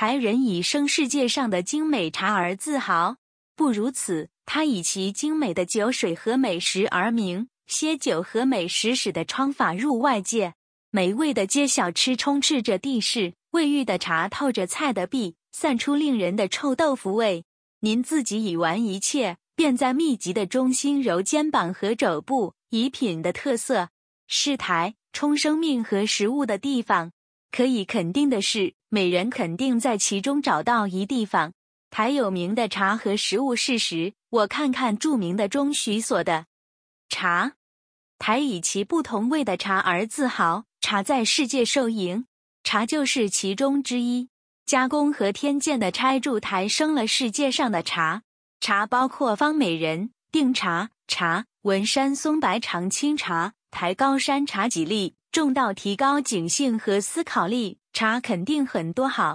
台人以生世界上的精美茶而自豪，不如此，他以其精美的酒水和美食而名。歇酒和美食使得疮法入外界，美味的街小吃充斥着地势，味玉的茶透着菜的壁，散出令人的臭豆腐味。您自己已完一切，便在密集的中心揉肩膀和肘部。以品的特色是台充生命和食物的地方。可以肯定的是，每人肯定在其中找到一地方。台有名的茶和食物事实，我看看著名的中许所的茶。台以其不同味的茶而自豪，茶在世界受迎，茶就是其中之一。加工和添建的差驻台生了世界上的茶。茶包括方美人、定茶、茶文山松白长青茶、台高山茶几粒。重到提高警性和思考力，茶肯定很多好。